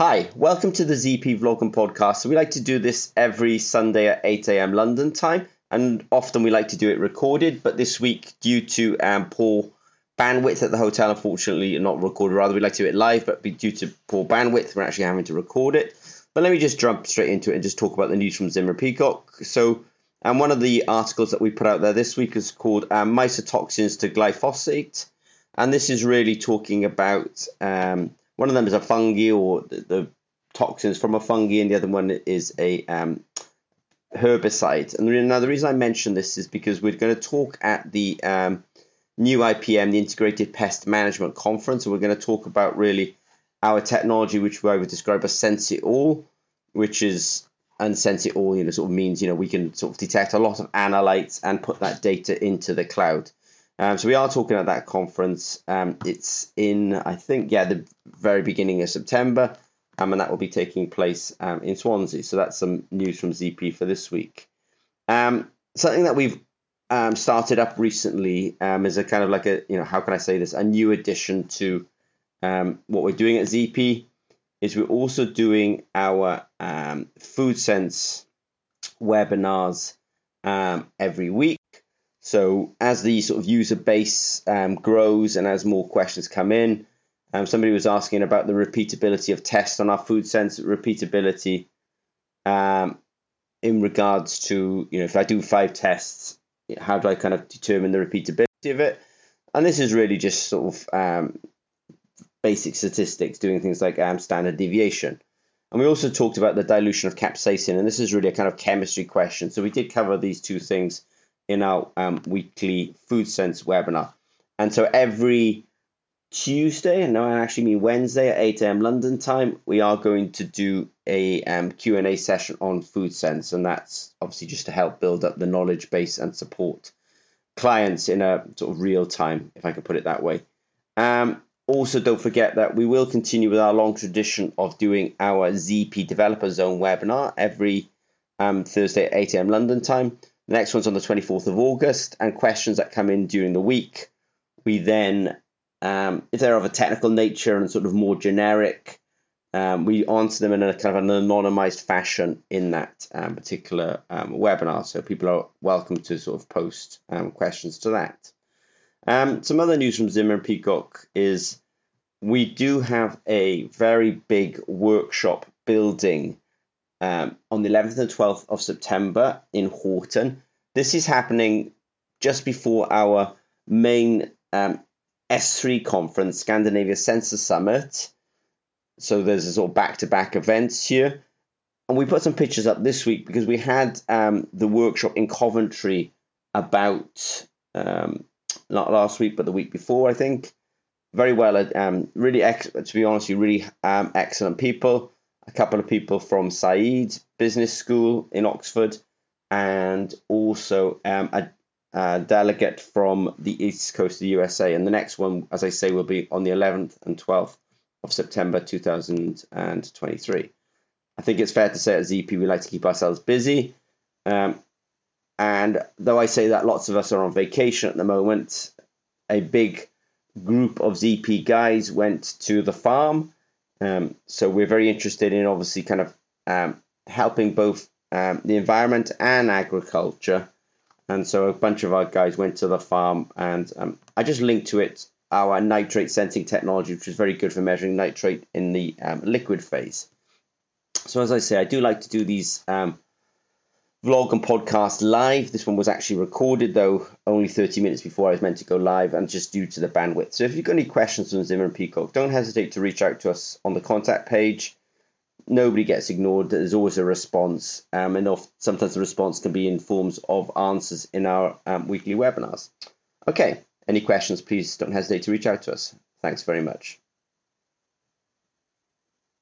Hi, welcome to the ZP Vlog and Podcast. So we like to do this every Sunday at 8 a.m. London time, and often we like to do it recorded. But this week, due to um, poor bandwidth at the hotel, unfortunately, not recorded. Rather, we like to do it live, but due to poor bandwidth, we're actually having to record it. But let me just jump straight into it and just talk about the news from Zimmer Peacock. So, um, one of the articles that we put out there this week is called um, Mycotoxins to Glyphosate, and this is really talking about. Um, one of them is a fungi or the, the toxins from a fungi, and the other one is a um, herbicide. And now the reason I mention this is because we're going to talk at the um, new IPM, the Integrated Pest Management Conference, and we're going to talk about really our technology, which I would describe as Sense It All, which is and Sense It All, you know, sort of means you know we can sort of detect a lot of analytes and put that data into the cloud. Um, so we are talking at that conference. Um, it's in, I think, yeah, the very beginning of September, um, and that will be taking place um, in Swansea. So that's some news from ZP for this week. Um, something that we've um, started up recently is a kind of like a, you know, how can I say this? A new addition to what we're doing at ZP is we're also doing our food sense webinars every week. So as the sort of user base um, grows and as more questions come in, um, somebody was asking about the repeatability of tests on our food sense repeatability um, in regards to you know if I do five tests, how do I kind of determine the repeatability of it? And this is really just sort of um, basic statistics, doing things like um, standard deviation. And we also talked about the dilution of capsaicin, and this is really a kind of chemistry question. So we did cover these two things in our um, weekly food sense webinar. And so every Tuesday, and now I actually mean Wednesday at 8 a.m. London time, we are going to do a um, Q&A session on food sense, and that's obviously just to help build up the knowledge base and support clients in a sort of real time, if I can put it that way. Um, also, don't forget that we will continue with our long tradition of doing our ZP Developer Zone webinar every um, Thursday at 8 a.m. London time. The next one's on the 24th of August, and questions that come in during the week. We then, um, if they're of a technical nature and sort of more generic, um, we answer them in a kind of an anonymized fashion in that um, particular um, webinar. So people are welcome to sort of post um, questions to that. Um, some other news from Zimmer and Peacock is we do have a very big workshop building um, on the 11th and 12th of September in Horten. This is happening just before our main um, S3 conference, Scandinavia Sensor Summit. So there's a sort of back-to-back events here. And we put some pictures up this week because we had um, the workshop in Coventry about um, not last week, but the week before, I think. Very well, um, really, ex- to be honest, you really um, excellent people a couple of people from Said Business School in Oxford, and also um, a, a, delegate from the East Coast of the USA. And the next one, as I say, will be on the 11th and 12th of September 2023. I think it's fair to say at ZP we like to keep ourselves busy. Um, and though I say that lots of us are on vacation at the moment, a big group of ZP guys went to the farm um, so we're very interested in obviously kind of um, helping both um, the environment and agriculture. And so a bunch of our guys went to the farm, and um, I just linked to it our nitrate sensing technology, which is very good for measuring nitrate in the um, liquid phase. So as I say, I do like to do these um, vlog and podcast live. This one was actually recorded, though, only 30 minutes before I was meant to go live, and just due to the bandwidth. So if you've got any questions on Zimmer and Peacock, don't hesitate to reach out to us on the contact page. Nobody gets ignored. There's always a response, um, and sometimes the response can be in forms of answers in our um, weekly webinars. Okay, any questions, please don't hesitate to reach out to us. Thanks very much.